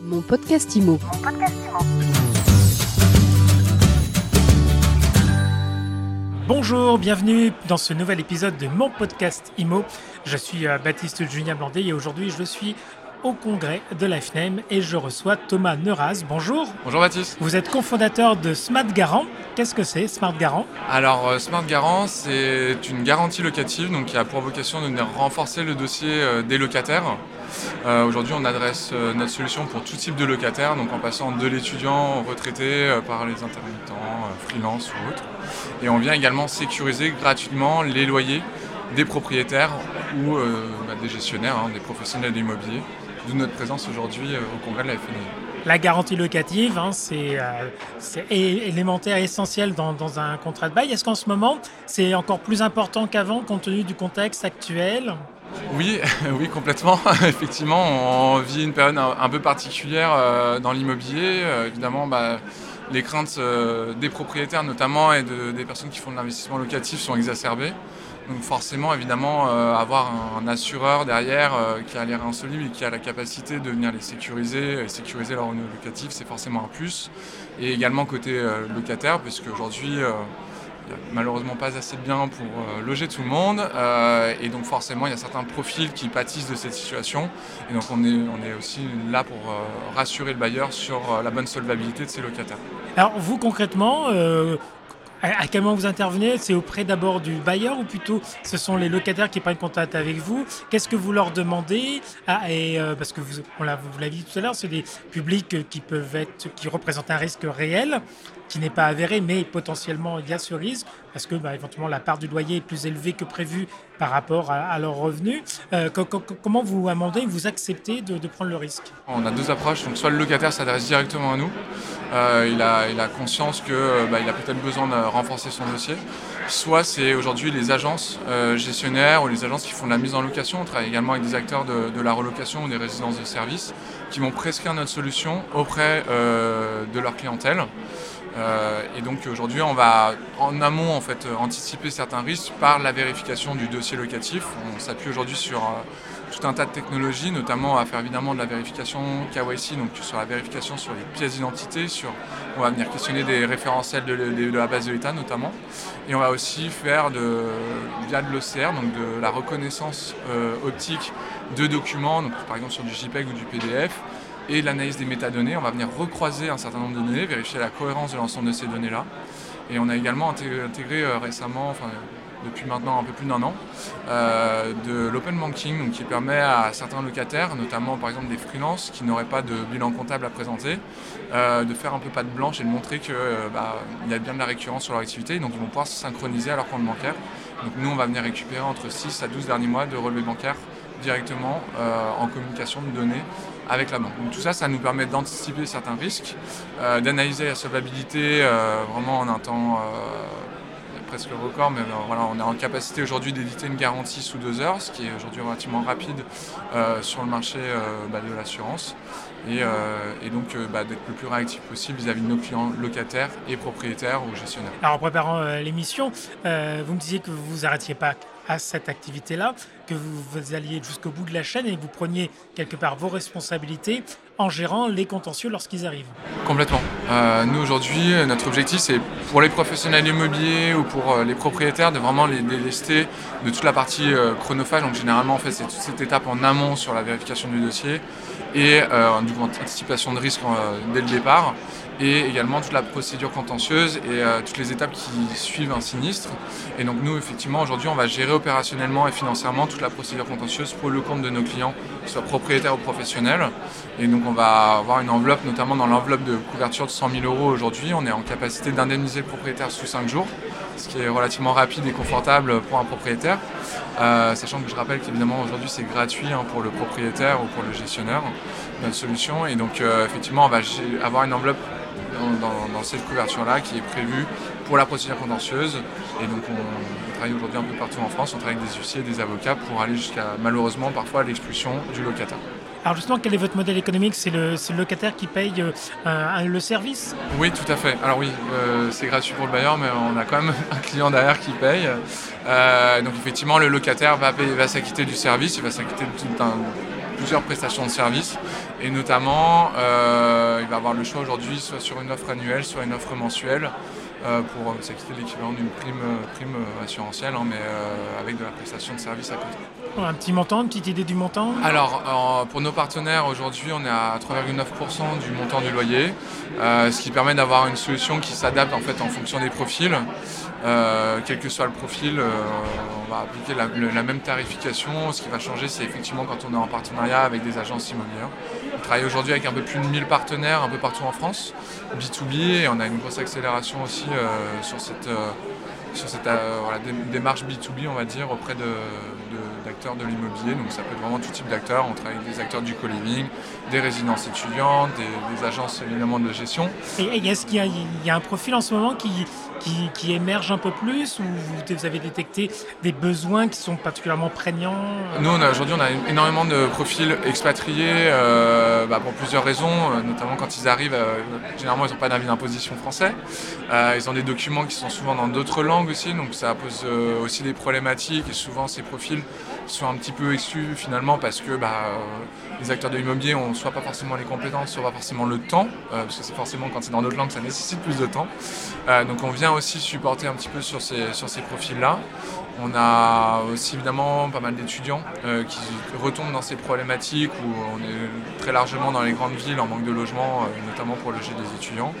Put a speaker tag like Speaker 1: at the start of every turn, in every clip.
Speaker 1: Mon podcast IMO.
Speaker 2: Bonjour, bienvenue dans ce nouvel épisode de mon podcast IMO. Je suis euh, Baptiste Julien Blandet et aujourd'hui je suis au congrès de l'AFNEM et je reçois Thomas Neuraz. Bonjour.
Speaker 3: Bonjour Baptiste.
Speaker 2: Vous êtes cofondateur de Smart Garant. Qu'est-ce que c'est Smart Garant?
Speaker 3: Alors euh, Smart Garant, c'est une garantie locative donc qui a pour vocation de venir renforcer le dossier euh, des locataires. Euh, Aujourd'hui, on adresse euh, notre solution pour tout type de locataires, donc en passant de l'étudiant au retraité euh, par les intermittents, freelance ou autres. Et on vient également sécuriser gratuitement les loyers des propriétaires ou bah, des gestionnaires, hein, des professionnels de l'immobilier. D'où notre présence aujourd'hui au congrès de la FNI.
Speaker 2: La garantie locative, hein, c'est élémentaire, essentiel dans un contrat de bail. Est-ce qu'en ce moment, c'est encore plus important qu'avant compte tenu du contexte actuel?
Speaker 3: Oui, oui, complètement. Effectivement, on vit une période un, peu particulière euh, dans l'immobilier. Euh, évidemment, bah, les craintes euh, des propriétaires notamment et de- des personnes qui font de l'investissement locatif sont exacerbées. Donc forcément, évidemment, avoir un, assureur derrière qui a l'air insoluble et qui a la capacité de venir les sécuriser et sécuriser leur revenu locatif, c'est forcément un plus. Et également côté locataire, puisque aujourd'hui, il n'y a malheureusement pas assez de biens pour euh, loger tout le monde. euh, et donc forcément, il y a certains profils qui pâtissent de cette situation. Et donc on est, on est aussi là pour euh, rassurer le bailleur sur la bonne solvabilité de ses locataires.
Speaker 2: Alors vous concrètement, à, quel moment vous intervenez? C'est auprès d'abord du bailleur ou plutôt ce sont les locataires qui prennent contact avec vous? Qu'est-ce que vous leur demandez? Ah, et, euh, Parce que vous, on l'a- vous l'avez dit tout à l'heure, c'est des publics qui peuvent être, qui représentent un risque réel, qui n'est pas avéré, mais potentiellement il y a ce risque parce que bah, éventuellement la part du loyer est plus élevée que prévu par rapport à, à leurs revenus. Euh, co- co- comment vous amendez, vous acceptez de, prendre le risque?
Speaker 3: On a deux approches. Donc soit le locataire s'adresse directement à nous, euh, il, a, conscience qu'il bah, il a peut-être besoin de renforcer son dossier. Soit c'est aujourd'hui les agences euh, gestionnaires ou les agences qui font de la mise en location. On travaille également avec des acteurs de, la relocation ou des résidences de services qui vont prescrire notre solution auprès euh, de leur clientèle. Euh, et donc aujourd'hui, on va en amont en fait euh, anticiper certains risques par la vérification du dossier locatif. On s'appuie aujourd'hui sur euh, tout un tas de technologies, notamment à faire évidemment de la vérification KYC, donc sur la vérification sur les pièces d'identité, sur on va venir questionner des référentiels de, la base de l'État notamment, et on va aussi faire de, via de l'OCR, donc de la reconnaissance euh, optique de documents, donc par exemple sur du JPEG ou du PDF, et de l'analyse des métadonnées. On va venir recroiser un certain nombre de données, vérifier la cohérence de l'ensemble de ces données-là. Et on a également intégré, euh, récemment, depuis maintenant un peu plus d'un an, euh, de l'open banking, qui permet à certains locataires, notamment par exemple des freelances qui n'auraient pas de bilan comptable à présenter, euh, de faire un peu patte blanche et de montrer qu'il y a bien de la récurrence sur leur activité, donc ils vont pouvoir se synchroniser à leur compte bancaire. Donc nous, on va venir récupérer entre 6 à 12 derniers mois de relevés bancaires directement euh, en communication de données avec la banque. Donc tout ça, ça nous permet d'anticiper certains risques, euh, d'analyser la solvabilité euh, vraiment en un temps euh, presque record, mais euh, voilà, on est en capacité aujourd'hui d'éditer une garantie sous deux heures, ce qui est aujourd'hui relativement rapide euh, sur le marché euh, bah, de l'assurance. Et, donc bah, d'être le plus réactif possible vis-à-vis de nos clients locataires et propriétaires ou gestionnaires.
Speaker 2: Alors en préparant l'émission, vous me disiez que vous vous arrêtiez pas à cette activité-là, que vous, alliez jusqu'au bout de la chaîne et que vous preniez quelque part vos responsabilités en gérant les contentieux lorsqu'ils arrivent.
Speaker 3: Complètement. Euh, nous aujourd'hui, notre objectif c'est pour les professionnels immobiliers ou pour euh, les propriétaires de vraiment les délester de toute la partie euh, chronophage. Donc généralement en fait c'est toute cette étape en amont sur la vérification du dossier et euh, du coup, anticipation de risque dès le départ et également toute la procédure contentieuse et toutes les étapes qui suivent un sinistre. Et donc nous effectivement aujourd'hui on va gérer opérationnellement et financièrement la procédure contentieuse pour le compte de nos clients, qu'ils soient propriétaires ou professionnels. Et donc on va avoir une enveloppe, notamment dans l'enveloppe de couverture de 100 000 euros aujourd'hui, on est en capacité d'indemniser le propriétaire sous 5 jours, ce qui est relativement rapide et confortable pour un propriétaire. Euh, sachant que je rappelle qu'évidemment aujourd'hui c'est gratuit hein, pour le propriétaire ou pour le gestionnaire, notre solution. Et donc euh, effectivement on va avoir une enveloppe dans cette couverture-là qui est prévue pour la procédure contentieuse. Et donc on, on travaille aujourd'hui un peu partout en France, on travaille avec des huissiers, des avocats pour aller jusqu'à malheureusement parfois l'expulsion du locataire.
Speaker 2: Alors justement, quel est votre modèle économique? C'est le, locataire qui paye euh, le service?
Speaker 3: Oui, tout à fait. Alors oui, euh, c'est gratuit pour le bailleur, mais on a quand même un client derrière qui paye. Euh, donc effectivement, le locataire va, payer- va s'acquitter du service, il va s'acquitter de tout un plusieurs prestations de services. Et notamment, il va avoir le choix aujourd'hui soit sur une offre annuelle, soit une offre mensuelle. Pour s'acquitter l'équivalent d'une prime, prime assurantielle, hein, mais avec de la prestation de service à côté.
Speaker 2: Un petit montant, une petite idée du montant?
Speaker 3: Alors, pour nos partenaires, aujourd'hui, on est à 3,9% du montant du loyer, ce qui permet d'avoir une solution qui s'adapte en fait en fonction des profils. Euh, quel que soit le profil, euh, on va appliquer la, même tarification. Ce qui va changer, c'est effectivement quand on est en partenariat avec des agences immobilières. On travaille aujourd'hui avec un peu plus de 1000 partenaires un peu partout en France, B2B, et on a une grosse accélération aussi euh, sur cette, sur cette démarche B2B, on va dire, auprès de, d'acteurs de, l'immobilier. Donc ça peut être vraiment tout type d'acteurs. On travaille avec des acteurs du co-living, des résidences étudiantes, des, agences évidemment de gestion.
Speaker 2: Et, est-ce qu'il y, a un profil en ce moment qui, qui, émerge un peu plus ou vous, avez détecté des besoins qui sont particulièrement prégnants
Speaker 3: Nous, aujourd'hui, on a énormément de profils expatriés euh, bah, pour plusieurs raisons, euh, notamment quand ils arrivent, euh, généralement, ils n'ont pas d'avis d'imposition français. ils ont des documents qui sont souvent dans d'autres langues donc ça pose aussi des problématiques et souvent ces profils sont un petit peu exclus finalement parce que bah, les acteurs de l'immobilier ont soit pas forcément les compétences, soit pas forcément le temps, parce que c'est forcément quand c'est dans d'autres langues ça nécessite plus de temps. donc on vient aussi supporter un petit peu sur ces, sur ces profils-là. On a aussi évidemment pas mal d'étudiants euh, qui retombent dans ces problématiques où on est très largement dans les grandes villes en manque de logement, euh, notamment pour loger des étudiants.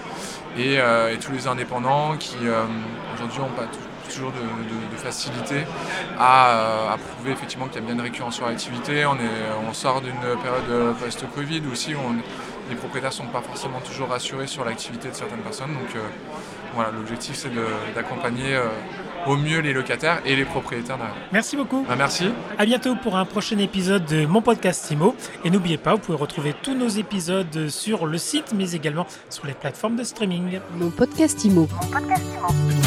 Speaker 3: Et, euh, tous les indépendants qui aujourd'hui n'ont pas toujours de, facilité à, prouver effectivement qu'il y a bien une récurrence sur l'activité. On, on sort d'une période post-Covid où aussi on, les propriétaires ne sont pas forcément toujours rassurés sur l'activité de certaines personnes. Donc voilà, l'objectif c'est d'accompagner euh, au mieux les locataires et les propriétaires
Speaker 2: Merci beaucoup.
Speaker 3: Bah, merci.
Speaker 2: À bientôt pour un prochain épisode de mon podcast IMO. Et n'oubliez pas, vous pouvez retrouver tous nos épisodes sur le site, mais également sur les plateformes de streaming.
Speaker 1: Mon podcast IMO. Mon podcast IMO.